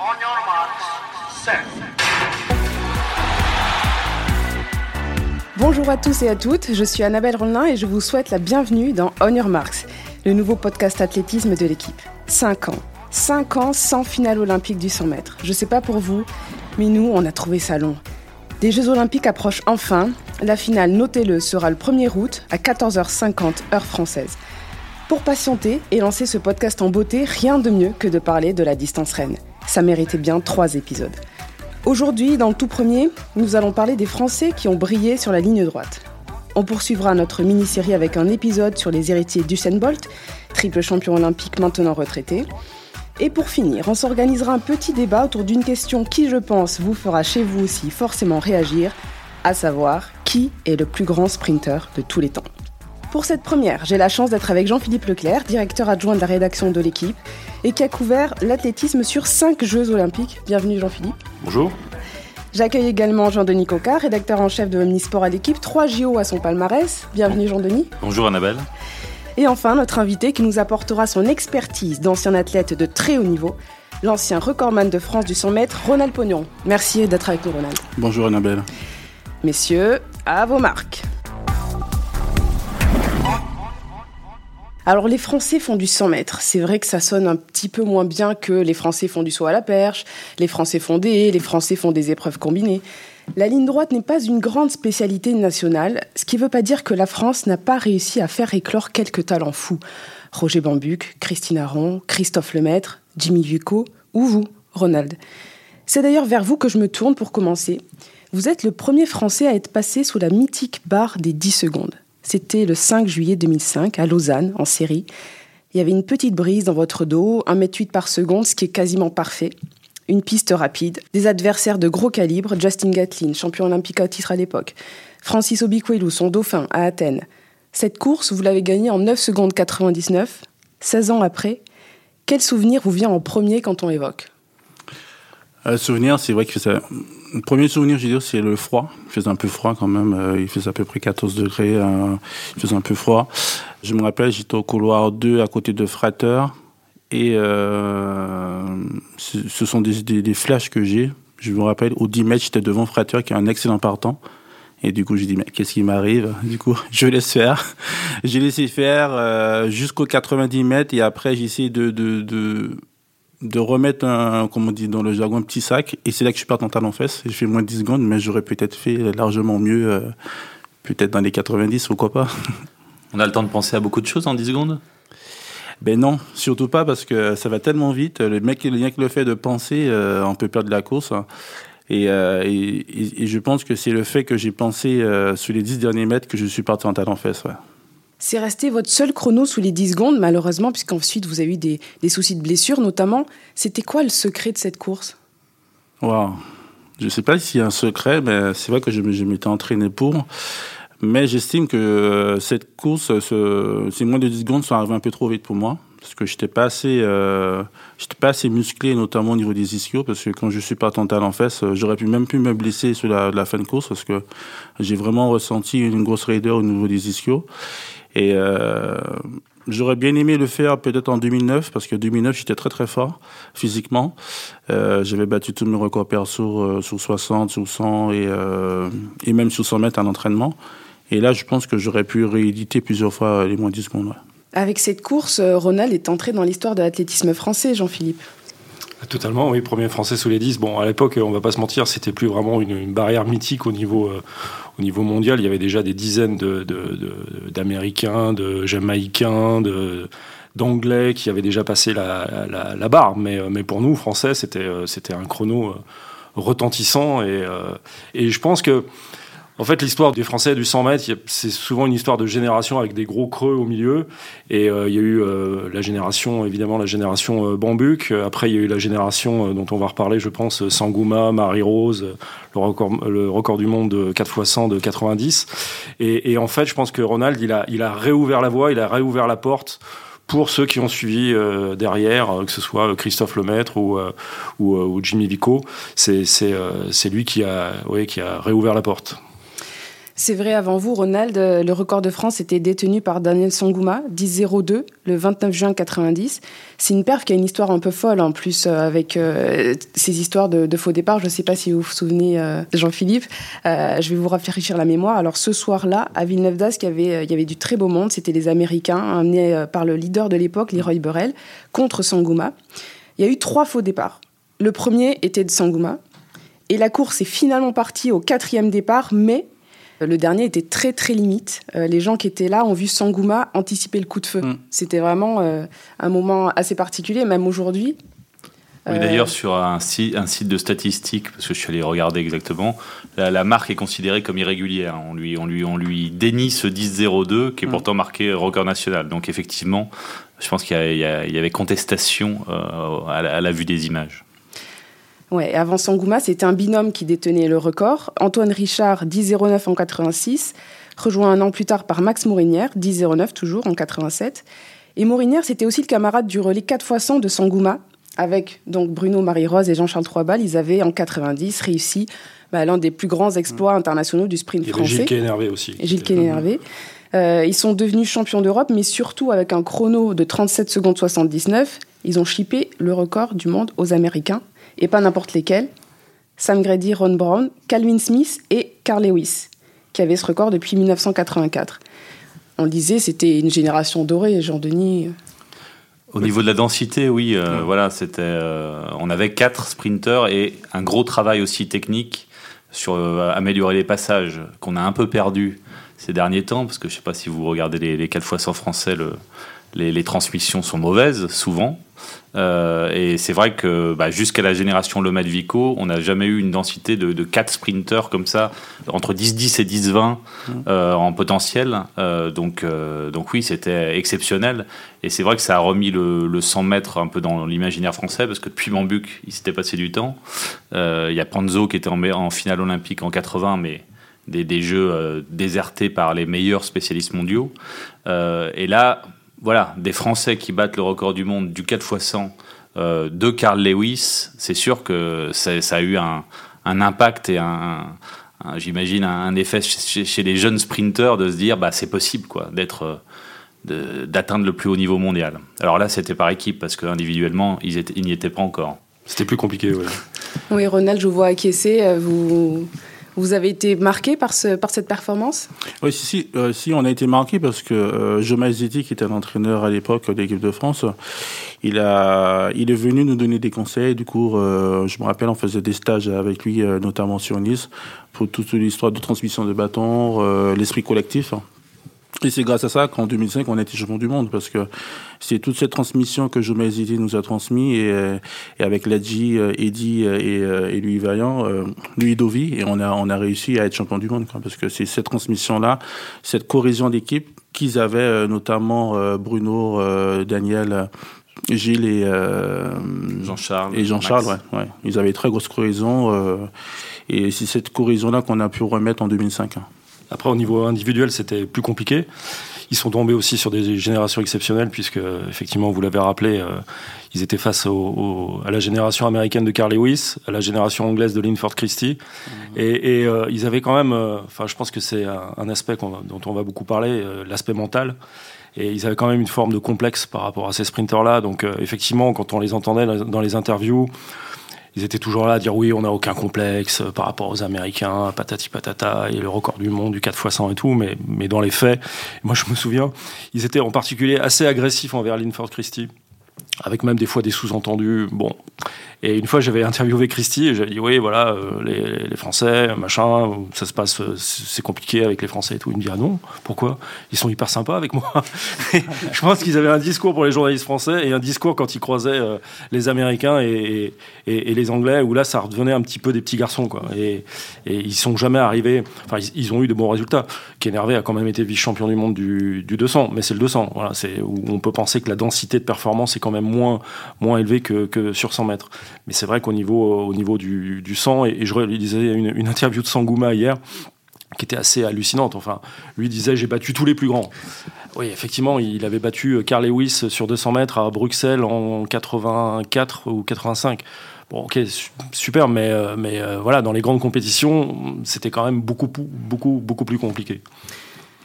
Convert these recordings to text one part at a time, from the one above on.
On your marks. Bonjour à tous et à toutes, je suis Annabelle Rollin et je vous souhaite la bienvenue dans On Your Marks, le nouveau podcast athlétisme de l'équipe. 5 ans. 5 ans sans finale olympique du 100 mètres. Je sais pas pour vous, mais nous, on a trouvé ça long. Des Jeux olympiques approchent enfin. La finale, notez-le, sera le 1er août à 14h50 heure française. Pour patienter et lancer ce podcast en beauté, rien de mieux que de parler de la distance reine. Ça méritait bien trois épisodes. Aujourd'hui, dans le tout premier, nous allons parler des Français qui ont brillé sur la ligne droite. On poursuivra notre mini-série avec un épisode sur les héritiers d'Usain Bolt, triple champion olympique maintenant retraité. Et pour finir, on s'organisera un petit débat autour d'une question qui, je pense, vous fera chez vous aussi forcément réagir, à savoir qui est le plus grand sprinter de tous les temps? Pour cette première, j'ai la chance d'être avec Jean-Philippe Leclerc, directeur adjoint de la rédaction de l'équipe, et qui a couvert l'athlétisme sur 5 Jeux olympiques. Bienvenue Jean-Philippe. Bonjour. J'accueille également Jean-Denis Coca, rédacteur en chef de Omnisport à l'équipe, 3 JO à son palmarès. Bienvenue Jean-Denis. Bonjour Annabelle. Et enfin, notre invité qui nous apportera son expertise d'ancien athlète de très haut niveau, l'ancien recordman de France du 100 mètres, Ronald Pognon. Merci d'être avec nous Ronald. Bonjour Annabelle. Messieurs, à vos marques. Alors les Français font du 100 mètres. C'est vrai que ça sonne un petit peu moins bien que les Français font du saut à la perche, les Français font des les Français font des épreuves combinées. La ligne droite n'est pas une grande spécialité nationale, ce qui ne veut pas dire que la France n'a pas réussi à faire éclore quelques talents fous. Roger Bambuc, Christine Aron, Christophe Lemaître, Jimmy Vucco ou vous, Ronald. C'est d'ailleurs vers vous que je me tourne pour commencer. Vous êtes le premier Français à être passé sous la mythique barre des 10 secondes. C'était le 5 juillet 2005 à Lausanne, en série. Il y avait une petite brise dans votre dos, 1m8 par seconde, ce qui est quasiment parfait. Une piste rapide, des adversaires de gros calibre, Justin Gatlin, champion olympique à titre à l'époque, Francis Obikwelu, son dauphin, à Athènes. Cette course, vous l'avez gagnée en 9 secondes 99, 16 ans après. Quel souvenir vous vient en premier quand on évoque euh, souvenir, c'est vrai que ça... le premier souvenir, je veux dire, c'est le froid. Il faisait un peu froid quand même. euh, il faisait à peu près 14 degrés. euh, il faisait un peu froid. Je me rappelle, j'étais au couloir 2 à côté de Frater. Et euh, ce sont des, des, des flashs que j'ai. Je me rappelle, au 10 mètres, j'étais devant Frater qui est un excellent partant. Et du coup, j'ai dit, mais qu'est-ce qui m'arrive? Du coup, je laisse faire. J'ai laissé faire euh, jusqu'aux 90 mètres et après, j'ai essayé de, de, de, de remettre, un, comme on dit dans le jargon, un petit sac. Et c'est là que je suis parti en talon fesse. J'ai fait moins de 10 secondes, mais j'aurais peut-être fait largement mieux, euh, peut-être dans les 90, pourquoi pas. On a le temps de penser à beaucoup de choses en 10 secondes? Ben non, surtout pas parce que ça va tellement vite. Le mec, rien que le fait de penser, euh, on peut perdre la course. Et, euh, et, je pense que c'est le fait que j'ai pensé sur les 10 derniers mètres que je suis parti en talon fesse. Ouais. C'est resté votre seul chrono sous les 10 secondes, malheureusement, puisqu'ensuite vous avez eu des, des soucis de blessure notamment. C'était quoi le secret de cette course? Wow. Je sais pas s'il y a un secret, mais c'est vrai que je, je m'étais entraîné pour. Mais j'estime que euh, cette course, ce- ces moins de 10 secondes sont arrivées un peu trop vite pour moi. Parce que j'étais pas assez, euh, pas assez musclé, notamment au niveau des ischios, parce que quand je suis parti en talent fesse, euh, j'aurais pu même pu me blesser sur la, la fin de course, parce que j'ai vraiment ressenti une grosse raideur au niveau des ischios. Et euh, j'aurais bien aimé le faire peut-être en 2009, parce que 2009, j'étais très très fort physiquement. Euh, J'avais battu tous mes records perso euh, sur 60, sur 100 et, même sur 100 mètres en entraînement. Et là, je pense que j'aurais pu rééditer plusieurs fois les moins 10 secondes. ouais. Avec cette course, Ronald est entré dans l'histoire de l'athlétisme français, Jean-Philippe. Totalement, oui, premier français sous les 10. Bon, à l'époque, on va pas se mentir, c'était plus vraiment une, barrière mythique au niveau, euh, au niveau mondial. Il y avait déjà des dizaines d'Américains, de, Jamaïcains, d'Anglais qui avaient déjà passé la, barre. Mais, euh, mais pour nous, Français, c'était euh, un chrono retentissant. Et, et je pense que En fait, l'histoire des Français du 100 mètres, c'est souvent une histoire de génération avec des gros creux au milieu. Et euh, il y a eu euh, la génération, évidemment, la génération euh, Bambuc. Après, il y a eu la génération euh, dont on va reparler, je pense, euh, Sangouma, Marie-Rose, le record, le record du monde de 4 x 100 de 90. Et, et en fait, je pense que Ronald, il a, il a réouvert la voie, il a réouvert la porte pour ceux qui ont suivi euh, derrière, que ce soit Christophe Lemaître ou, euh, ou, ou Jimmy Vico. C'est lui qui a, ouais, qui a réouvert la porte. C'est vrai, avant vous, Ronald, euh, le record de France était détenu par Daniel Sangouma, 10-02, le 29 juin 90. C'est une perf qui a une histoire un peu folle, en plus, euh, avec euh, ces histoires de, faux départ. Je ne sais pas si vous vous souvenez, Jean-Philippe. je vais vous rafraîchir la mémoire. Alors, ce soir-là, à Villeneuve d'Ascq, il, y avait, du très beau monde. C'était les Américains, amenés par le leader de l'époque, Leroy Burrell, contre Sangouma. Il y a eu trois faux départs. Le premier était de Sangouma. Et la course est finalement partie au quatrième départ, mais le dernier était très très limite. Euh, les gens qui étaient là ont vu Sangouma anticiper le coup de feu. Mm. C'était vraiment euh, un moment assez particulier, même aujourd'hui. Oui, euh, d'ailleurs, sur un site, un site de statistiques, parce que je suis allé regarder exactement, la, marque est considérée comme irrégulière. On lui, on lui, on lui dénie ce 10-02 qui est mm. pourtant marqué record national. Donc, effectivement, je pense qu'il y, avait contestation à la vue des images. Ouais, avant Sangouma, c'était un binôme qui détenait le record. Antoine Richard, 10,09 en 86, rejoint un an plus tard par Max Mourinière, 10,09 toujours en 87. Et Mourinière, c'était aussi le camarade du relais 4 x 100 de Sangouma, avec donc Bruno Marie-Rose et Jean-Charles Troisbal. Ils avaient en 90 réussi bah, l'un des plus grands exploits internationaux du sprint français. Gilles Kénervé aussi. Gilles Kénervé. Euh, ils sont devenus champions d'Europe, mais surtout avec un chrono de 37 secondes 79, ils ont chippé le record du monde aux Américains et pas n'importe lesquels. Sam Grady, Ron Brown, Calvin Smith et Carl Lewis, qui avaient ce record depuis 1984. On le disait, c'était une génération dorée, Jean-Denis. Au niveau de la densité, oui, euh, voilà, c'était, euh, on avait quatre sprinteurs et un gros travail aussi technique sur euh, améliorer les passages qu'on a un peu perdu ces derniers temps, parce que je ne sais pas si vous regardez les, les 4 fois 100 français, le, les, transmissions sont mauvaises, souvent. Euh, et c'est vrai que bah, jusqu'à la génération Lomat Vico, on n'a jamais eu une densité de, de 4 sprinteurs comme ça, entre 10-10 et 10-20 mmh. euh, en potentiel. Euh, donc, donc oui, c'était exceptionnel. Et c'est vrai que ça a remis le, 100 mètres un peu dans l'imaginaire français, parce que depuis Mambuc, il s'était passé du temps. Il y a Panzo qui était en, en, finale olympique en 80, mais des, des jeux désertés par les meilleurs spécialistes mondiaux. et là, voilà, des Français qui battent le record du monde du 4 x 100 de Carl Lewis, c'est sûr que ça, a eu un, impact et un, j'imagine un, effet chez, les jeunes sprinteurs de se dire bah c'est possible quoi d'être d'atteindre le plus haut niveau mondial. Alors là, c'était par équipe parce qu'individuellement, ils n'y étaient pas encore. C'était plus compliqué, oui. Oui, Ronald, je vous vois acquiescer. Euh, vous, vous avez été marqué par, ce, par cette performance? Oui, si, euh, si, on a été marqué parce que euh, Joma qui était un entraîneur à l'époque de l'équipe de France, il, a, il est venu nous donner des conseils. Du coup, euh, je me rappelle, on faisait des stages avec lui, euh, notamment sur Nice, pour toute l'histoire de transmission de bâtons, l'esprit collectif. Et c'est grâce à ça qu'en 2005, on a été champion du monde, parce que c'est toute cette transmission que Joma Ziti nous a transmis, et, et avec Ladji, Eddy et, et Louis Vaillant, Louis Dovi, et on a, on a réussi à être champion du monde, quoi, parce que c'est cette transmission-là, cette cohésion d'équipe qu'ils avaient, notamment Bruno, Daniel, Gilles et Jean-Charles. Et Jean-Charles, ouais, ouais, Ils avaient très grosse cohésion, et c'est cette cohésion-là qu'on a pu remettre en 2005. Après, au niveau individuel, c'était plus compliqué. Ils sont tombés aussi sur des générations exceptionnelles, puisque, effectivement, vous l'avez rappelé, euh, ils étaient face au, à la génération américaine de Carl Lewis, à la génération anglaise de Linford Christie. Mmh. Et, et euh, ils avaient quand même, euh, enfin, je pense que c'est un, aspect dont on va beaucoup parler, l'aspect mental. Et ils avaient quand même une forme de complexe par rapport à ces sprinters-là. Donc, effectivement, quand on les entendait dans les interviews, ils étaient toujours là à dire oui, on n'a aucun complexe par rapport aux Américains, patati patata, et le record du monde du 4 x 100 et tout, mais, mais dans les faits, moi je me souviens, ils étaient en particulier assez agressifs envers Linford Christie avec même des fois des sous-entendus. Bon. Et une fois, j'avais interviewé Christy et j'avais dit Oui, voilà, euh, les, les, Français, machin, ça se passe, euh, c'est compliqué avec les Français et tout. Il me dit Ah non, pourquoi? Ils sont hyper sympas avec moi. je pense qu'ils avaient un discours pour les journalistes français et un discours quand ils croisaient euh, les Américains et, et, et, les Anglais, où là, ça redevenait un petit peu des petits garçons. Quoi. Et, et ils sont jamais arrivés. Enfin, ils, ont eu de bons résultats. Kenervé a quand même été vice-champion du monde du, du 200, mais c'est le 200. Voilà, c'est où on peut penser que la densité de performance est quand même moins, moins élevée que, que sur 100 mètres. Mais c'est vrai qu'au niveau, au niveau du, du sang, et, je lisais une, une interview de Sangouma hier, qui était assez hallucinante. Enfin, lui disait j'ai battu tous les plus grands. Oui, effectivement, il avait battu Carl Lewis sur 200 mètres à Bruxelles en 84 ou 85. Bon, ok, super, mais, mais voilà, dans les grandes compétitions, c'était quand même beaucoup, beaucoup, beaucoup plus compliqué.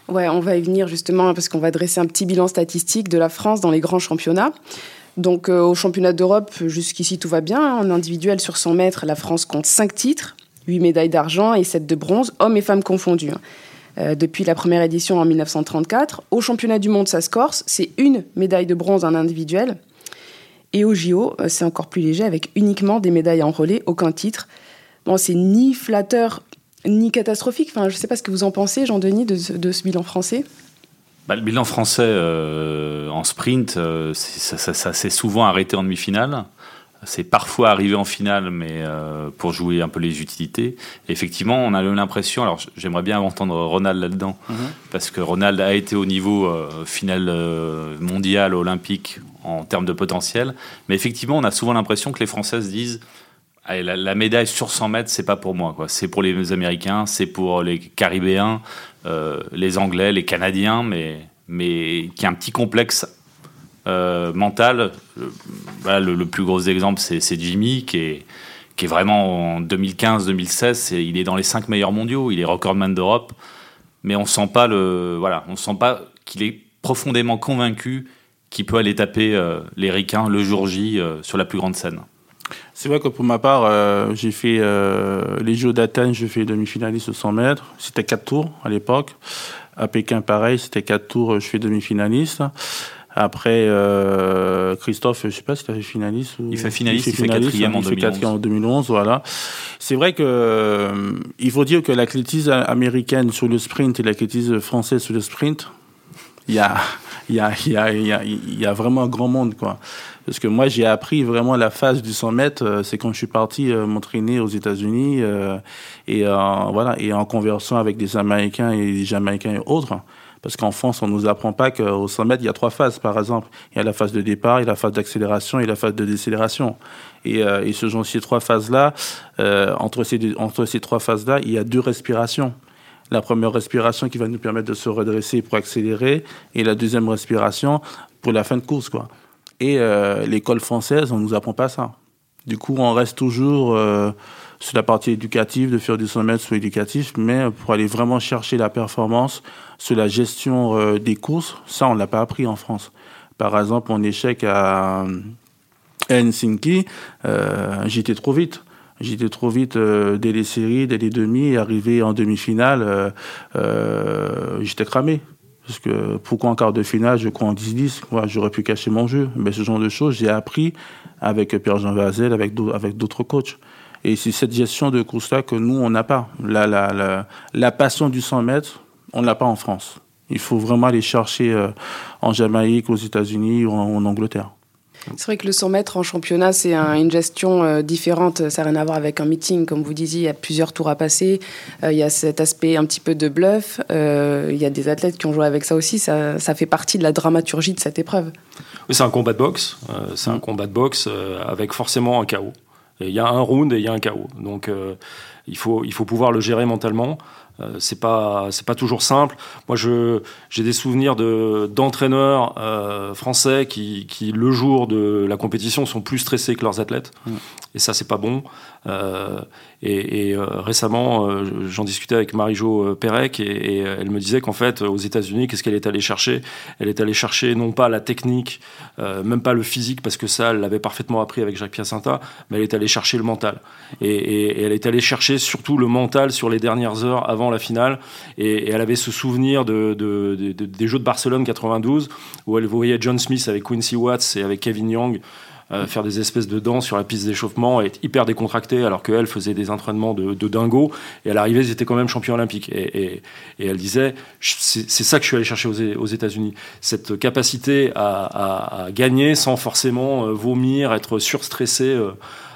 Ouais, on va y venir justement parce qu'on va dresser un petit bilan statistique de la France dans les grands championnats. Donc au championnat d'Europe, jusqu'ici tout va bien. En individuel sur 100 mètres, la France compte 5 titres, 8 médailles d'argent et 7 de bronze, hommes et femmes confondus. Euh, depuis la première édition en 1934. Au championnat du monde, ça se corse, c'est une médaille de bronze en individuel. Et au JO, euh, c'est encore plus léger avec uniquement des médailles en relais, aucun titre. Bon, c'est ni flatteur ni catastrophique. Enfin, je ne sais pas ce que vous en pensez, Jean-Denis, de, ce bilan français. Bah, le bilan français euh, en sprint, ça, ça s'est souvent arrêté en demi-finale. C'est parfois arrivé en finale, mais euh, pour jouer un peu les utilités. effectivement, on a l'impression, alors j'aimerais bien entendre Ronald là-dedans, mhm. parce que Ronald a été au niveau euh, final euh, mondial, olympique, en termes de potentiel. Mais effectivement, on a souvent l'impression que les Françaises disent la, médaille sur 100 mètres, c'est pas pour moi. C'est pour les Américains, c'est pour les Caribéens, les Anglais, les Canadiens, mais, qui a un petit complexe euh, mental. Euh, le, plus gros exemple, c'est Jimmy, qui est, vraiment en 2015-2016, il est dans les 5 meilleurs mondiaux, il est recordman d'Europe, mais on sent pas le, voilà, on sent pas qu'il est profondément convaincu qu'il peut aller taper euh, les Ricains le jour J sur la plus grande scène. C'est vrai que pour ma part, j'ai fait les Jeux d'Athènes, j'ai fait demi-finaliste au 100 mètres. C'était 4 tours à l'époque. À Pékin, pareil, c'était 4 tours, je fais demi-finaliste. Après, euh, Christophe, je sais pas si tu as fait finaliste. Ou... Il fait finaliste, il fait, quatrième, en, 2011. en 2011. Voilà. C'est vrai que euh, il faut dire que l'athlétisme américaine sur le sprint et l'athlétisme français sur le sprint, il y a, il y a, vraiment un grand monde, quoi. Parce que moi, j'ai appris vraiment la phase du 100 mètres. Euh, c'est quand je suis parti euh, m'entraîner aux États-Unis euh, et voilà et en conversant avec des Américains et des Jamaïcains et autres. Parce qu'en France, on nous apprend pas qu'au 100 mètres, il y a trois phases, par exemple. Il y a la phase de départ, il y a la phase d'accélération et la phase de décélération. Et, ce genre ces trois phases-là, entre ces trois phases-là, il y a deux respirations. La première respiration qui va nous permettre de se redresser pour accélérer, et la deuxième respiration pour la fin de course, quoi. Et euh, l'école française, on nous apprend pas ça. Du coup, on reste toujours euh, sur la partie éducative, de faire du 100 mètres sur éducatif, mais pour aller vraiment chercher la performance sur la gestion euh, des courses, ça, on l'a pas appris en France. Par exemple, mon échec à, Helsinki, j'étais trop vite. J'étais trop vite euh, dès les séries, dès les demi, et arrivé en demi-finale, j'étais cramé. Parce que pourquoi en quart de finale, je crois en 10-10, j'aurais pu cacher mon jeu. Mais ce genre de choses, j'ai appris avec Pierre-Jean Vazel, avec d'autres coachs. Et c'est cette gestion de course-là que nous, on n'a pas. La, la, la, la, passion du 100 mètres, on ne l'a pas en France. Il faut vraiment aller chercher euh, en Jamaïque, aux États-Unis ou en, Angleterre. C'est vrai que le 100 mètres en championnat, c'est une gestion euh, différente. Ça n'a rien à voir avec un meeting. Comme vous disiez, il y a plusieurs tours à passer. Euh, il y a cet aspect un petit peu de bluff. il y a des athlètes qui ont joué avec ça aussi. Ça, ça fait partie de la dramaturgie de cette épreuve. Oui, c'est un combat de boxe. c'est un combat de boxe avec forcément un chaos. Il y a un round et il y a un chaos. Donc euh, il, faut, il faut pouvoir le gérer mentalement. Euh, c'est pas c'est pas toujours simple. Moi, je j'ai des souvenirs de d'entraîneurs euh, français qui, qui le jour de la compétition sont plus stressés que leurs athlètes. Et ça, c'est pas bon. Euh, et, et récemment, j'en discutais avec Marie-Jo Pérec et, et, elle me disait qu'en fait, aux États-Unis, qu'est-ce qu'elle est allée chercher? Elle est allée chercher non pas la technique, même pas le physique, parce que ça, elle l'avait parfaitement appris avec Jacques Piacenza, mais elle est allée chercher le mental. Et, elle est allée chercher surtout le mental sur les dernières heures avant la finale. Et, elle avait ce souvenir de, de, de, des Jeux de Barcelone 92, où elle voyait John Smith avec Quincy Watts et avec Kevin Young. Euh, faire des espèces de danses sur la piste d'échauffement, être hyper décontractée, alors qu'elle faisait des entraînements de, dingo. Et à l'arrivée, ils étaient quand même champions olympiques. Et, elle disait, c'est ça que je suis allé chercher aux, États-Unis. Cette capacité à, gagner sans forcément euh, vomir, être surstressé. Euh,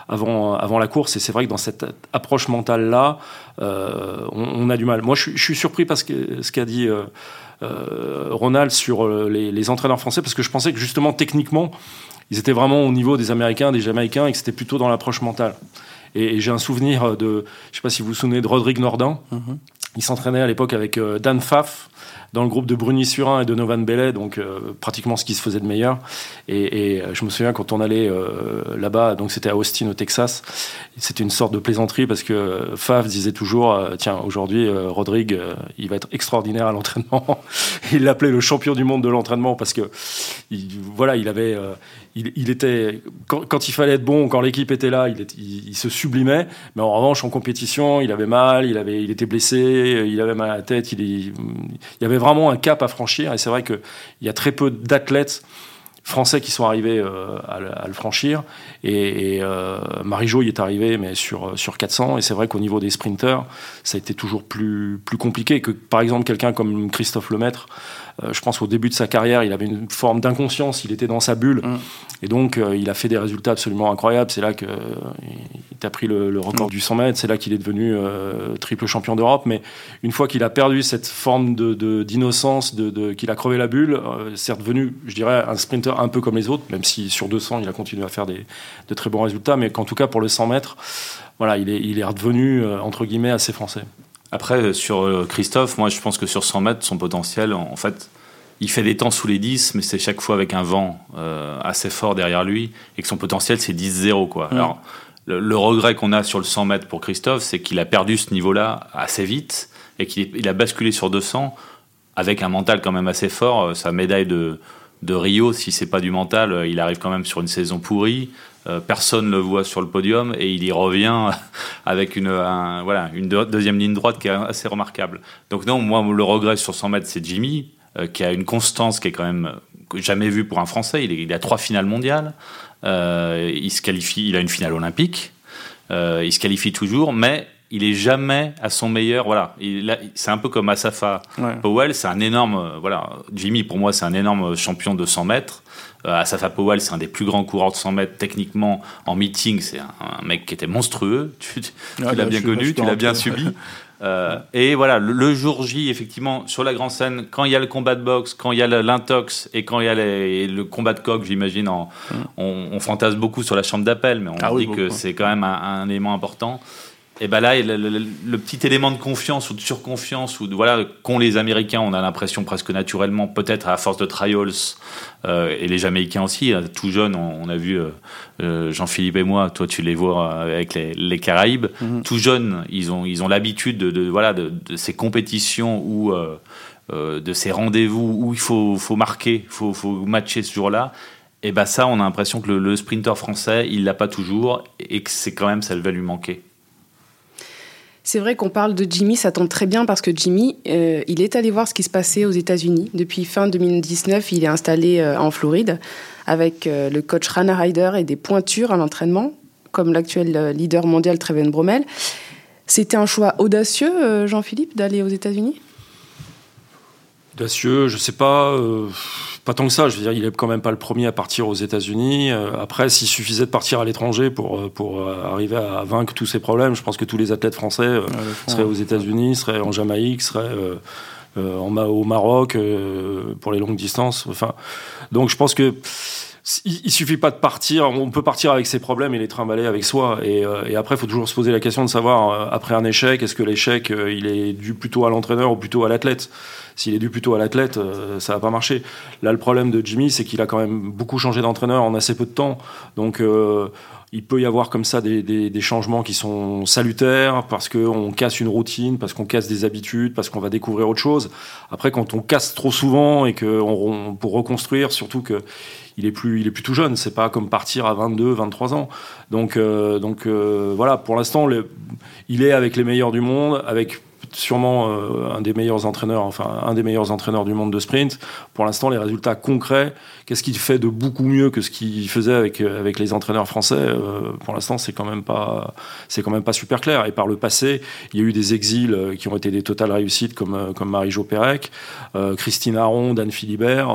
avant, avant la course. Et c'est vrai que dans cette approche mentale-là, on, a du mal. Moi, je, suis surpris parce que ce qu'a dit Ronald sur les, les, entraîneurs français, parce que je pensais que justement, techniquement, ils étaient vraiment au niveau des Américains, des Jamaïcains, et que c'était plutôt dans l'approche mentale. Et, j'ai un souvenir de, je sais pas si vous vous souvenez de Rodrigue Nordin, mhm. il s'entraînait à l'époque avec Dan Pfaff, dans le groupe de Bruni-Surin et de Novan Bellet, donc euh, pratiquement ce qui se faisait de meilleur. Et, euh, je me souviens quand on allait euh, là-bas, donc c'était à Austin au Texas, c'était une sorte de plaisanterie parce que Fav disait toujours, tiens, aujourd'hui, Rodrigue, il va être extraordinaire à l'entraînement. il l'appelait le champion du monde de l'entraînement parce que, voilà, il avait, il, était quand, il fallait être bon, quand l'équipe était là, il, se sublimait. Mais en revanche, en compétition, il avait mal, il avait, il était blessé, il avait mal à la tête. Il, il y avait vraiment un cap à franchir. Et c'est vrai qu'il y a très peu d'athlètes français qui sont arrivés euh, à, le franchir. Et, euh, Marie-Jo y est arrivé, mais sur, sur 400. Et c'est vrai qu'au niveau des sprinters, ça a été toujours plus, plus compliqué que, par exemple, quelqu'un comme Christophe Lemaître euh, je pense qu'au début de sa carrière, il avait une forme d'inconscience, il était dans sa bulle. Mm. Et donc, euh, il a fait des résultats absolument incroyables. C'est là qu'il euh, a pris le, record mm. du 100 mètres. C'est là qu'il est devenu triple champion d'Europe. Mais une fois qu'il a perdu cette forme d'innocence, de, de, qu'il a crevé la bulle, c'est redevenu, je dirais, un sprinter un peu comme les autres, même si sur 200, il a continué à faire des, de très bons résultats. Mais qu'en tout cas, pour le 100 mètres, voilà, il est, il est redevenu, entre guillemets, assez français. Après, sur euh, Christophe, moi je pense que sur 100 mètres, son potentiel, en fait, il fait des temps sous les 10, mais c'est chaque fois avec un vent euh, assez fort derrière lui, et que son potentiel c'est 10-0. Quoi. Alors, le, regret qu'on a sur le 100 mètres pour Christophe, c'est qu'il a perdu ce niveau-là assez vite, et qu'il a basculé sur 200 avec un mental quand même assez fort. Euh, sa médaille de, de Rio, si c'est pas du mental, il arrive quand même sur une saison pourrie. Euh, personne ne le voit sur le podium et il y revient avec une, voilà, une deuxième ligne droite qui est assez remarquable. Donc non, moi le regret sur 100 mètres, c'est Jimmy, euh, qui a une constance qui est quand même jamais vue pour un Français. Il, a trois finales mondiales, euh, il se qualifie, il a une finale olympique, il se qualifie toujours, mais il est jamais à son meilleur. Voilà, c'est un peu comme Asafa Powell, c'est un énorme. Voilà, Jimmy pour moi c'est un énorme champion de 100 mètres. Euh, Asafa Powell, c'est un des plus grands coureurs de 100 mètres techniquement en meeting. C'est un, mec qui était monstrueux. Tu, l'as bah, bien connu, tu l'as bien subi. Euh, et voilà, le, jour J, effectivement, sur la grande scène, quand il y a le combat de boxe, quand il y a l'intox et quand il y a le combat de coq, j'imagine, hum. on, fantasme beaucoup sur la chambre d'appel, mais on ah dit que c'est quand même un, élément important. Et ben là, le, petit élément de confiance ou de surconfiance ou de, voilà qu'ont les Américains, on a l'impression presque naturellement, peut-être à force de trials euh, et les Jamaïcains aussi. Hein, tout jeune, on, a vu euh, euh, Jean-Philippe et moi. Toi, tu les vois avec les, Caraïbes. Mhm. Tout jeunes, ils ont ils ont l'habitude de, voilà de, ces compétitions ou de ces rendez-vous où il faut faut marquer, faut faut matcher ce jour-là. Et ben ça, on a l'impression que le, le sprinter français, il l'a pas toujours et que c'est quand même ça va lui manquer. C'est vrai qu'on parle de Jimmy, ça tombe très bien parce que Jimmy, euh, il est allé voir ce qui se passait aux États-Unis. Depuis fin 2019, il est installé euh, en Floride avec euh, le coach Rana Ryder et des pointures à l'entraînement, comme l'actuel leader mondial Treven Bromel. C'était un choix audacieux, Jean-Philippe, d'aller aux États-Unis? Audacieux, je sais pas. Pas tant que ça, je veux dire, il est quand même pas le premier à partir aux États-Unis. Euh, après, s'il suffisait de partir à l'étranger pour, euh, pour euh, arriver à vaincre tous ces problèmes, je pense que tous les athlètes français seraient aux États-Unis, seraient en Jamaïque, seraient en, au Maroc pour les longues distances. Enfin, donc je pense que il, suffit pas de partir. On peut partir avec ses problèmes et les trimballer avec soi. Et, et après, faut toujours se poser la question de savoir après un échec, est-ce que l'échec il est dû plutôt à l'entraîneur ou plutôt à l'athlète? S'il est dû plutôt à l'athlète, euh, ça va pas marcher. Là, le problème de Jimmy, c'est qu'il a quand même beaucoup changé d'entraîneur en assez peu de temps. Donc, euh, il peut y avoir comme ça des, des, changements qui sont salutaires parce qu'on casse une routine, parce qu'on casse des habitudes, parce qu'on va découvrir autre chose. Après, quand on casse trop souvent et que on, pour reconstruire, surtout que il est plus, il est plus tout jeune. C'est pas comme partir à 22, 23 ans. Donc, euh, donc voilà. Pour l'instant, il est avec les meilleurs du monde, avec sûrement euh, un des meilleurs entraîneurs, enfin un des meilleurs entraîneurs du monde de sprint. Pour l'instant, les résultats concrets, qu'est-ce qu'il fait de beaucoup mieux que ce qu'il faisait avec euh, avec les entraîneurs français euh, Pour l'instant, c'est quand même pas c'est quand même pas super clair. Et par le passé, il y a eu des exils qui ont été des totales réussites comme comme Marie-Jo Pérec, Christine Aron, Dan Philibert,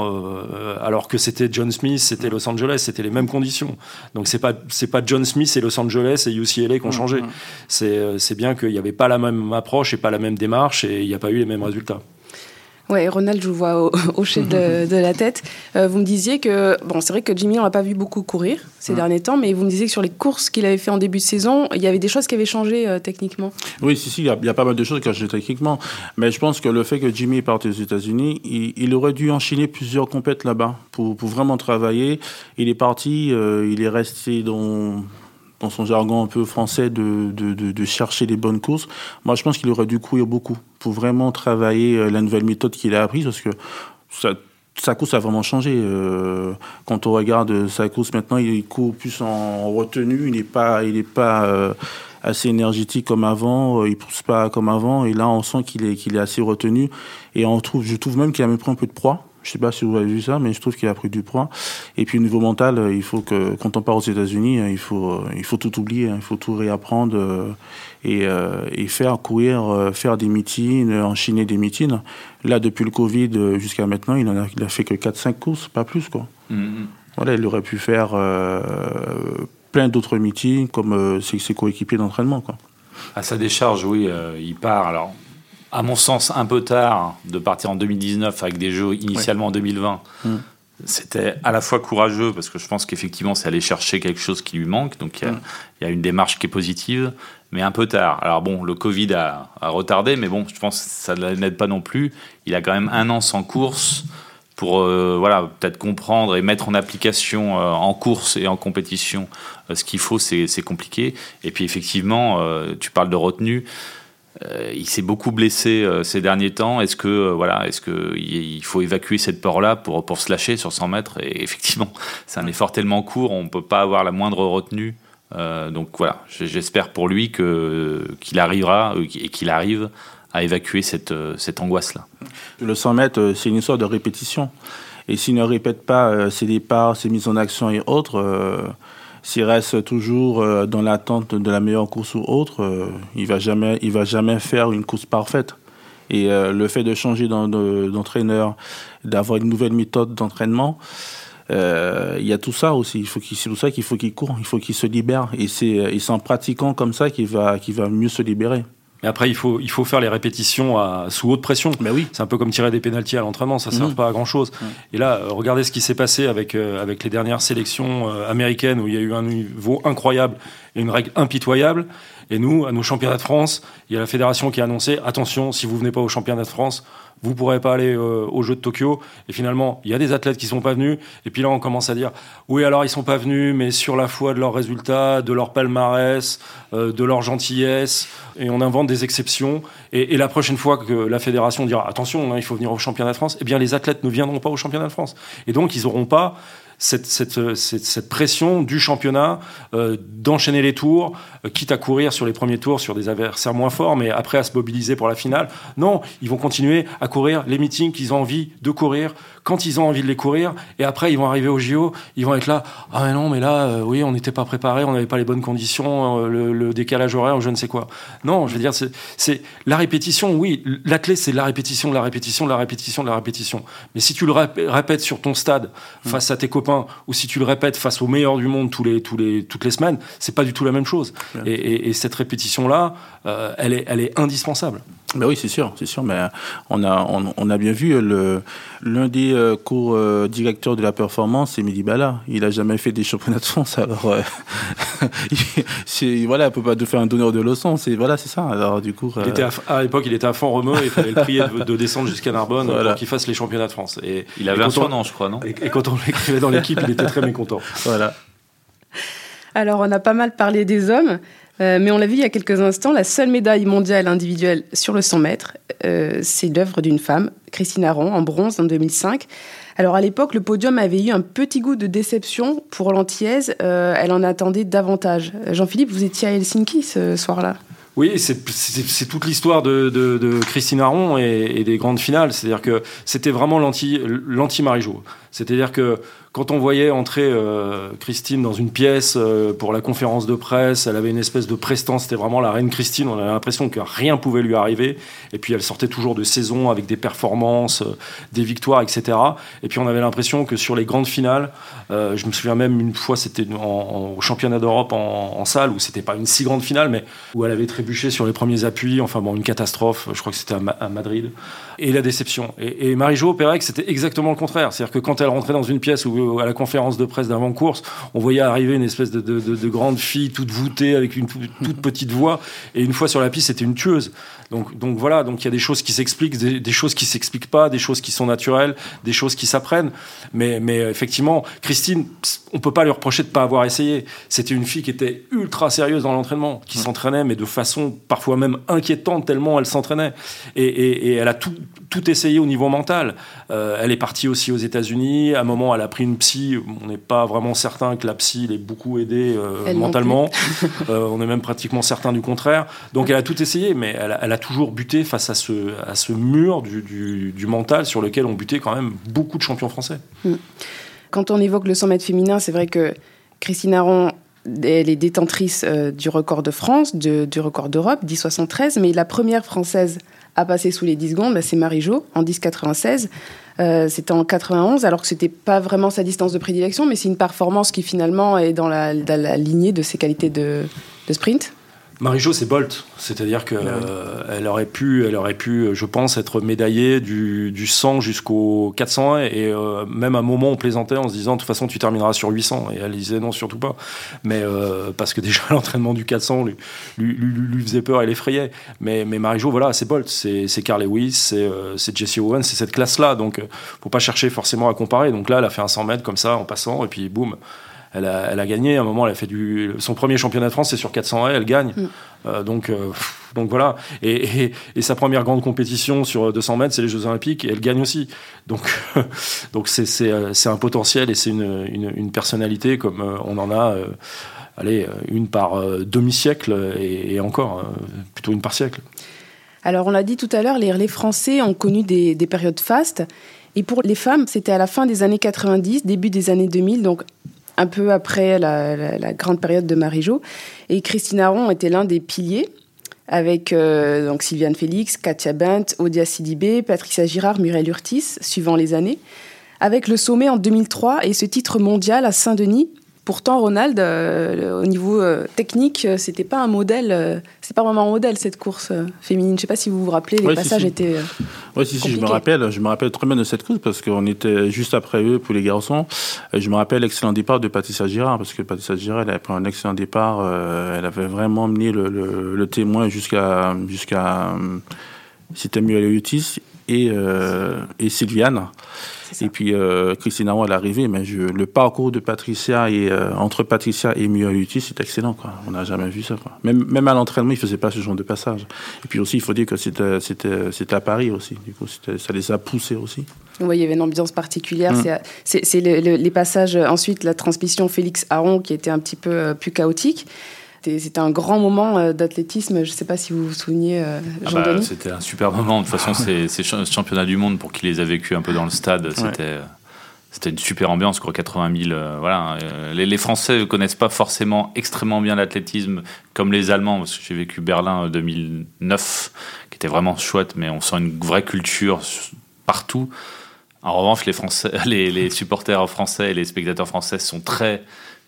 alors que c'était John Smith, c'était Los Angeles, c'était les mêmes conditions. Donc c'est pas c'est pas John Smith et Los Angeles et UCLA qui ont mmh, changé. Mmh. C'est c'est bien qu'il n'y avait pas la même approche et pas la même démarche et il n'y a pas eu les mêmes résultats. Ouais, Ronald, je vous vois au, chef de, la tête. Euh, vous me disiez que, bon, c'est vrai que Jimmy, on l'a pas vu beaucoup courir ces derniers temps, mais vous me disiez que sur les courses qu'il avait fait en début de saison, il y avait des choses qui avaient changé euh, techniquement. Oui, si, si, il y, a, pas mal de choses qui ont changé techniquement. Mais je pense que le fait que Jimmy est parti aux États-Unis, il, aurait dû enchaîner plusieurs compètes là-bas pour, pour, vraiment travailler. Il est parti, euh, il est resté dans dans son jargon un peu français, de, de, chercher les bonnes courses. Moi, je pense qu'il aurait dû courir beaucoup pour vraiment travailler euh, la nouvelle méthode qu'il a apprise, parce que sa course a vraiment changé. Euh, quand on regarde sa course maintenant, il court plus en retenue, il n'est pas, il n'est pas euh, assez énergétique comme avant, il pousse pas comme avant, et là on sent qu'il est, qu'il est assez retenu, et on trouve, je trouve même qu'il a même pris un peu de proie. Je sais pas si vous avez vu ça, mais je trouve qu'il a pris du poids. Et puis au niveau mental, euh, il faut que quand on part aux États-Unis, euh, il faut euh, il faut tout oublier, hein. il faut tout réapprendre et, et faire courir, faire des meetings, enchaîner des meetings. Là, depuis le Covid jusqu'à maintenant, il en a, il a fait que 4-5 courses, pas plus quoi. Mm-hmm. Voilà, il aurait pu faire plein d'autres meetings comme ses, ses coéquipiers d'entraînement quoi. À sa décharge, oui, il part. Alors, à mon sens, un peu tard de partir en 2019 avec des jeux initialement en 2020. Mm. C'était à la fois courageux parce que je pense qu'effectivement, c'est aller chercher quelque chose qui lui manque. Donc, il y, a mm. une démarche qui est positive, mais un peu tard. Alors, bon, le Covid a, retardé, mais bon, je pense que ça ne l'aide pas non plus. Il a quand même un an sans course pour euh, voilà peut-être comprendre et mettre en application euh, en course et en compétition euh, ce qu'il faut, c'est compliqué. Et puis effectivement, tu parles de retenue. Euh, il s'est beaucoup blessé euh, ces derniers temps. Est-ce que euh, voilà, est-ce que il faut évacuer cette peur-là pour pour se lâcher sur 100 mètres? Et effectivement, c'est un effort tellement court, on peut pas avoir la moindre retenue. donc voilà, j'espère pour lui que qu'il arrivera et qu'il arrive à évacuer cette cette angoisse-là. Le 100 mètres, c'est une histoire de répétition. Et s'il ne répète pas ses départs, ses mises en action et autres s'il reste toujours euh, dans l'attente de la meilleure course ou autre, euh, il va jamais, va jamais faire une course parfaite. Et euh, le fait de changer d'entraîneur, d'avoir une nouvelle méthode d'entraînement, il y a tout ça aussi. Il faut c'est pour ça qu'il faut qu'il court, il faut qu'il se libère. Et c'est en pratiquant comme ça qu'il qu'il va mieux se libérer. Mais après, il faut, il faut faire les répétitions à, sous haute pression. Mais oui. C'est un peu comme tirer des pénalties à l'entraînement, ça ne sert mmh. pas à grand chose. Mmh. Et là, euh, regardez ce qui s'est passé avec, euh, avec les dernières sélections euh, américaines où il y a eu un niveau incroyable et une règle impitoyable. Et nous, à nos championnats de France, il y a la fédération qui a annoncé attention, si vous venez pas aux championnats de France, vous pourrez pas aller euh, aux Jeux de Tokyo. Et finalement, il y a des athlètes qui sont pas venus. Et puis là, on commence à dire, oui, alors ils sont pas venus, mais sur la foi de leurs résultats, de leur palmarès, euh, de leur gentillesse, et on invente des exceptions. Et, la prochaine fois que la fédération dira, attention, hein, il faut venir au championnat de France, eh bien les athlètes ne viendront pas au championnat de France. Et donc, ils auront pas cette, cette, cette, pression du championnat euh, d'enchaîner les tours, euh, quitte à courir sur les premiers tours sur des adversaires moins forts, mais après à se mobiliser pour la finale. Non, ils vont continuer à courir les meetings qu'ils ont envie de courir quand ils ont envie de les courir, et après ils vont arriver au JO, ils vont être là, ah mais non, mais là, euh, oui, on n'était pas préparé, on n'avait pas les bonnes conditions, le, le, décalage horaire, je ne sais quoi. Non, je veux dire, c'est la répétition, oui, l'athlète c'est la répétition, la répétition, la répétition, la répétition. Mais si tu le répètes sur ton stade face à tes copains, ou si tu le répètes face aux meilleurs du monde tous les, tous les, toutes les semaines, c'est pas du tout la même chose. Et, cette répétition-là, euh, elle, est, elle est indispensable. Ben oui, c'est sûr, c'est sûr. Mais on a, on, a bien vu le l'un des euh, co-directeurs de la performance, c'est Midi Bala. Il a jamais fait des championnats de France, alors euh, voilà, peut pas te faire un donneur de leçons. C'est voilà, c'est ça. Alors du coup, il était à, l'époque, il était à fond et il fallait le prier de, descendre jusqu'à Narbonne pour qu'il fasse les championnats de France. Et il avait un surnom, je crois, non et, quand on l'écrivait dans l'équipe, il était très mécontent. Voilà. Alors, on a pas mal parlé des hommes. Euh, mais on l'a vu il y a quelques instants, la seule médaille mondiale individuelle sur le 100 mètres, euh, c'est l'œuvre d'une femme, Christine Aron, en bronze en 2005. Alors à l'époque, le podium avait eu un petit goût de déception pour l'antillaise. Euh, elle en attendait davantage. Jean-Philippe, vous étiez à Helsinki ce soir-là oui, c'est toute l'histoire de, Christine Aron et, des grandes finales. C'est-à-dire que c'était vraiment l'anti-Marie-Jo. C'est-à-dire que quand on voyait entrer euh, Christine dans une pièce euh, pour la conférence de presse, elle avait une espèce de prestance, c'était vraiment la reine Christine, on avait l'impression que rien pouvait lui arriver, et puis elle sortait toujours de saison avec des performances, euh, des victoires, etc. Et puis on avait l'impression que sur les grandes finales, je me souviens même une fois, c'était au championnat d'Europe en, salle, où c'était pas une si grande finale, mais où elle avait trébuché sur les premiers appuis, enfin bon, une catastrophe, je crois que c'était à, Madrid, et la déception. Et, et Marie-Jo que c'était exactement le contraire, c'est-à-dire que quand elle rentrait dans une pièce où à la conférence de presse d'avant-course, on voyait arriver une espèce de, grande fille toute voûtée avec une toute petite voix. Et une fois sur la piste, c'était une tueuse. Donc, donc voilà, donc il y a des choses qui s'expliquent, des, choses qui s'expliquent pas, des choses qui sont naturelles, des choses qui s'apprennent. Mais, mais effectivement, Christine, on peut pas lui reprocher de pas avoir essayé. C'était une fille qui était ultra sérieuse dans l'entraînement, qui s'entraînait, mais de façon parfois même inquiétante tellement elle s'entraînait. Et, elle a tout, tout essayé au niveau mental. Euh, elle est partie aussi aux États-Unis. À un moment, elle a pris une psy. On n'est pas vraiment certain que la psy l'ait beaucoup aidée euh, mentalement. Euh, on est même pratiquement certain du contraire. Donc elle a tout essayé, mais elle a, elle a toujours buté face à ce, à ce mur du, du, mental sur lequel ont buté quand même beaucoup de champions français. Mm. Quand on évoque le 100 mètres féminin, c'est vrai que Christine Aron, elle est détentrice du record de France, de, du record d'Europe, 10,73, mais la première française à passer sous les 10 secondes, bah, c'est Marie-Jo en 10,96. Euh, c'était en 91, alors que c'était pas vraiment sa distance de prédilection, mais c'est une performance qui finalement est dans la, lignée de ses qualités de sprint. Marie-Jo, c'est Bolt. C'est-à-dire qu'elle elle aurait pu, elle aurait pu, je pense, être médaillée du, du 100 jusqu'au 400 et euh, même à un moment on plaisantait en se disant de toute façon tu termineras sur 800 et elle disait non surtout pas. Mais euh, parce que déjà l'entraînement du 400 lui, lui, lui, faisait peur et l'effrayait. Mais, mais Marie-Jo, voilà, c'est Bolt, c'est Carl Lewis, c'est euh, Jesse Owens, c'est cette classe-là. Donc faut pas chercher forcément à comparer. Donc là, elle a fait un 100 mètres comme ça en passant et puis boum elle a, gagné. À un moment, elle a fait du. Son premier championnat de France, c'est sur 400 elle gagne. Mm. Euh, donc, euh, donc voilà. Et, sa première grande compétition sur 200 mètres, c'est les Jeux Olympiques, et elle gagne aussi. Donc, donc c'est, un potentiel et c'est une, personnalité comme euh, on en a. allez, une par demi-siècle et, encore, plutôt une par siècle. Alors, on l'a dit tout à l'heure, les français ont connu des, des périodes fastes. Et pour les femmes, c'était à la fin des années 90, début des années 2000, donc un peu après la, grande période de Marie-Jo. Et Christine Aron était l'un des piliers, avec euh, donc Sylviane Félix, Katia Bent, Odia Sidibé, Patricia Girard, Muriel Urtis, suivant les années. Avec le sommet en 2003 et ce titre mondial à Saint-Denis, Pourtant, Ronald, euh, au niveau euh, technique, euh, c'était pas un modèle, c'est pas vraiment un modèle cette course féminine. Je sais pas si vous vous rappelez, les passages étaient. oui, si, si, je me rappelle, je me rappelle très bien de cette course parce qu'on était juste après eux pour les garçons. Je me rappelle l'excellent départ de Patricia Girard parce que Patricia Girard, elle avait pris un excellent départ. elle avait vraiment mené le, témoin jusqu'à jusqu'à c'était Utis et, et Sylviane. Et puis euh, Christine Aron à l'arrivée, mais je, le parcours de Patricia et euh, entre Patricia et Lutti, c'est excellent. Quoi. On n'a jamais vu ça. Quoi. Même, même à l'entraînement, ils faisaient pas ce genre de passage. Et puis aussi, il faut dire que c'était, c'était, à Paris aussi. Du coup, ça les a poussés aussi. Oui, il y avait une ambiance particulière. Mmh. C'est, les passages, ensuite la transmission Félix Aron qui était un petit peu euh, plus chaotique. C'était un grand moment euh, d'athlétisme. Je ne sais pas si vous vous souvenez, euh, ah bah, C'était un super moment. De toute façon, c'est ce championnat du monde, pour qui les a vécu un peu dans le stade, c'était. C'était une super ambiance, quoi, 80 000. Euh, voilà. Les, les, Français ne connaissent pas forcément extrêmement bien l'athlétisme comme les Allemands, parce que j'ai vécu Berlin 2009, qui était vraiment chouette, mais on sent une vraie culture partout. En revanche, les, Français, les, les supporters français et les spectateurs français sont très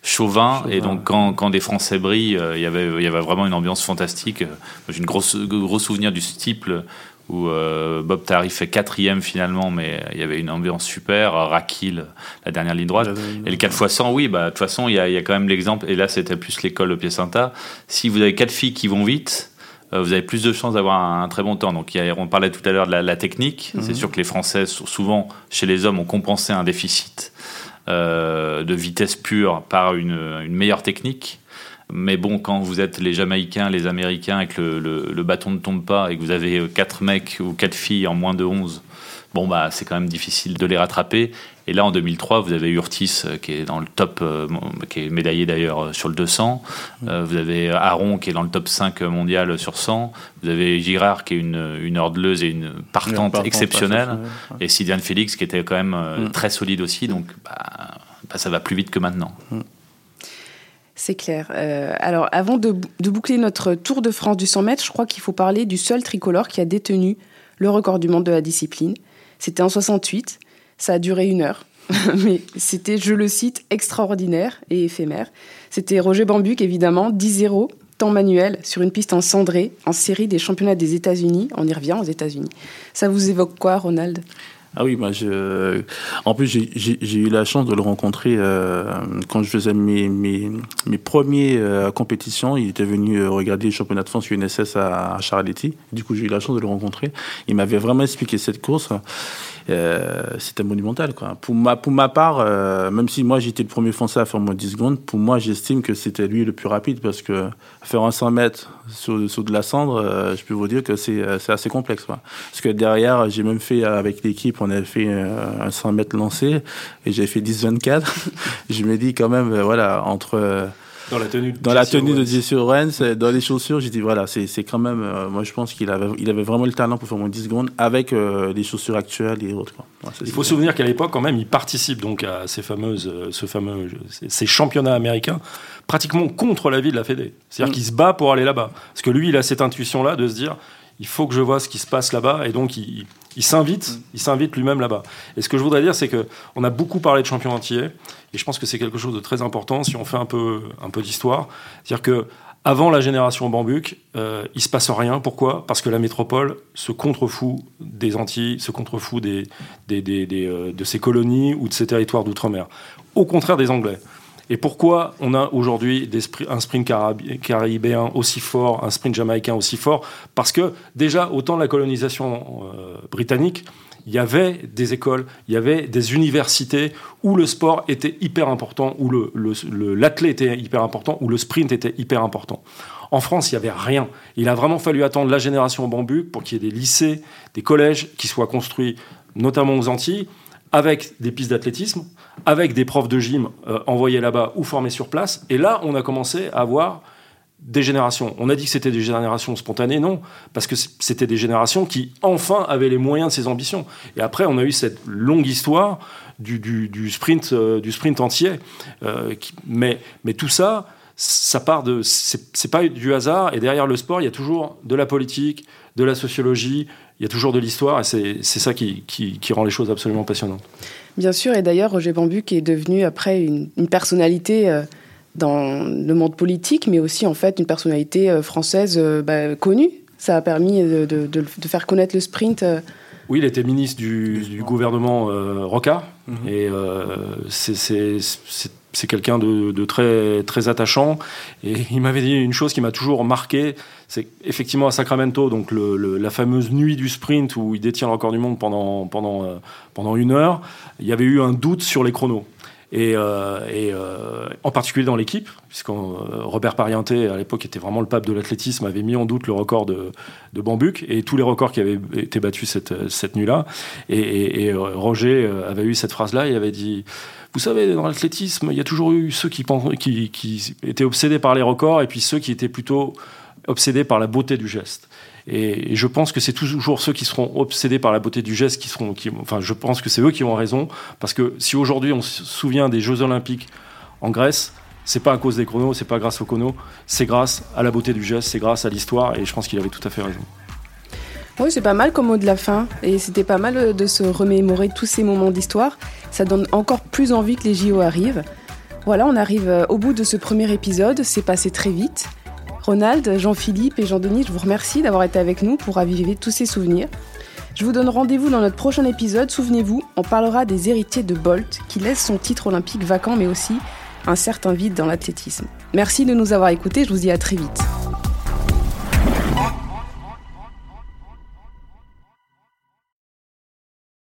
chauvin, et donc quand, quand, des Français brillent, euh, il y avait, il y avait vraiment une ambiance fantastique. Euh, j'ai une grosse gros souvenir du steeple où euh, Bob Tarif fait quatrième finalement, mais il y avait une ambiance super. Rakil, la dernière ligne droite. Et le 4 x 100, oui, bah, de toute façon, il y, y a quand même l'exemple, et là c'était plus l'école de Piacenta. Si vous avez quatre filles qui vont vite, vous avez plus de chances d'avoir un, très bon temps. Donc, on parlait tout à l'heure de la, technique. C'est mhm. sûr que les Français, souvent, chez les hommes, ont compensé un déficit euh, de vitesse pure par une, meilleure technique. Mais bon, quand vous êtes les Jamaïcains, les Américains, et que le, bâton ne tombe pas, et que vous avez 4 mecs ou 4 filles en moins de 11, bon, bah, c'est quand même difficile de les rattraper. Et là, en 2003, vous avez Urtis euh, qui est dans le top, euh, qui est médaillé d'ailleurs euh, sur le 200. vous avez Aaron qui est dans le top 5 mondial sur 100. Vous avez Girard qui est une, une hordeleuse et une partante exceptionnelle. Et Sidiane Félix qui était quand même mm. très solide aussi. Donc, bah, bah, ça va plus vite que maintenant. Mm. C'est clair. alors, avant de, de, boucler notre Tour de France du 100 mètres, je crois qu'il faut parler du seul tricolore qui a détenu le record du monde de la discipline. C'était en 68. Ça a duré une heure. Mais c'était, je le cite, extraordinaire et éphémère. C'était Roger Bambuc, évidemment, 10-0, temps manuel, sur une piste en cendré, en série des championnats des États-Unis. On y revient aux États-Unis. Ça vous évoque quoi, Ronald? Ah oui, moi, je... en plus, j'ai eu la chance de le rencontrer euh, quand je faisais mes, mes, mes premières euh, compétitions. Il était venu euh, regarder les championnats de France UNSS à, à Charletti. Du coup, j'ai eu la chance de le rencontrer. Il m'avait vraiment expliqué cette course. C'était monumental. Quoi. Pour, ma, pour ma part, même si moi j'étais le premier Français à faire de 10 secondes, pour moi j'estime que c'était lui le plus rapide parce que faire un 100 mètres sur, de la cendre, je peux vous dire que c'est assez complexe. Parce que derrière, j'ai même fait avec l'équipe, on avait fait un 100 mètres lancé et j'ai fait 10-24. je me dis quand même, voilà, entre dans la tenue de dans la tenue de Jesse Owens, dans les chaussures, j'ai dit voilà, c'est quand même. Euh, moi, je pense qu'il avait, il avait vraiment le talent pour faire moins 10 secondes avec euh, les chaussures actuelles et autres. il faut se souvenir qu'à l'époque, quand même, il participe donc à ces fameuses, euh, ce fameux, ces championnats américains pratiquement contre la vie de la Fédé. C'est-à-dire mm. qu'il se bat pour aller là-bas. Parce que lui, il a cette intuition-là de se dire il faut que je vois ce qui se passe là-bas, et donc il, il s'invite, il s'invite lui-même là-bas. Et ce que je voudrais dire, c'est que on a beaucoup parlé de champion entier, et je pense que c'est quelque chose de très important si on fait un peu, un peu d'histoire. C'est-à-dire que avant la génération Bambuc, euh, il se passe rien. Pourquoi? Parce que la métropole se contrefout des Antilles, se contrefout des, des, des, euh, de ses colonies ou de ses territoires d'outre-mer. Au contraire des Anglais. Et pourquoi on a aujourd'hui un sprint caribéen aussi fort, un sprint jamaïcain aussi fort? Parce que déjà, au temps de la colonisation euh, britannique, il y avait des écoles, il y avait des universités où le sport était hyper important, où l'athlète était hyper important, où le sprint était hyper important. En France, il n'y avait rien. Il a vraiment fallu attendre la génération bambou pour qu'il y ait des lycées, des collèges qui soient construits, notamment aux Antilles, avec des pistes d'athlétisme, avec des profs de gym euh, envoyés là-bas ou formés sur place. Et là, on a commencé à avoir des générations. On a dit que c'était des générations spontanées, non, parce que c'était des générations qui enfin avaient les moyens de ces ambitions. Et après, on a eu cette longue histoire du, sprint, euh, du sprint entier. Euh, mais, tout ça, ça part de. C'est pas du hasard. Et derrière le sport, il y a toujours de la politique, de la sociologie, il y a toujours de l'histoire. Et c'est ça qui, rend les choses absolument passionnantes. Bien sûr. Et d'ailleurs, Roger Bambuc est devenu après une, personnalité. Euh, dans le monde politique, mais aussi en fait une personnalité euh, française euh, bah, connue. Ça a permis de, de, faire connaître le sprint. Oui, il était ministre du, gouvernement Rocard, mhm. et c'est c'est quelqu'un de, très, attachant. Et il m'avait dit une chose qui m'a toujours marqué, c'est effectivement à Sacramento, donc la fameuse nuit du sprint où il détient le record du monde pendant, pendant, euh, pendant une heure, il y avait eu un doute sur les chronos. Et, euh, euh, en particulier dans l'équipe, puisque Robert Parienté, à l'époque, était vraiment le pape de l'athlétisme, avait mis en doute le record de, de Bambuc et tous les records qui avaient été battus cette, cette nuit-là. Et, Roger avait eu cette phrase-là, il avait dit vous savez, dans l'athlétisme, il y a toujours eu ceux qui, étaient obsédés par les records et puis ceux qui étaient plutôt obsédés par la beauté du geste. Et, je pense que c'est toujours ceux qui seront obsédés par la beauté du geste qui seront. Enfin, je pense que c'est eux qui ont raison. Parce que si aujourd'hui on se souvient des Jeux Olympiques en Grèce, c'est pas à cause des chronos, c'est pas grâce aux chronos, c'est grâce à la beauté du geste, c'est grâce à l'histoire. Et je pense qu'il avait tout à fait raison. Oui, c'est pas mal comme mot de la fin. Et c'était pas mal euh, de se remémorer tous ces moments d'histoire. Ça donne encore plus envie que les JO arrivent. Voilà, on arrive euh, au bout de ce premier épisode. C'est passé très vite. Ronald, Jean-Philippe et Jean-Denis, je vous remercie d'avoir été avec nous pour raviver tous ces souvenirs. Je vous donne rendez-vous dans notre prochain épisode. Souvenez-vous, on parlera des héritiers de Bolt qui laissent son titre olympique vacant mais aussi un certain vide dans l'athlétisme. Merci de nous avoir écoutés, je vous dis à très vite.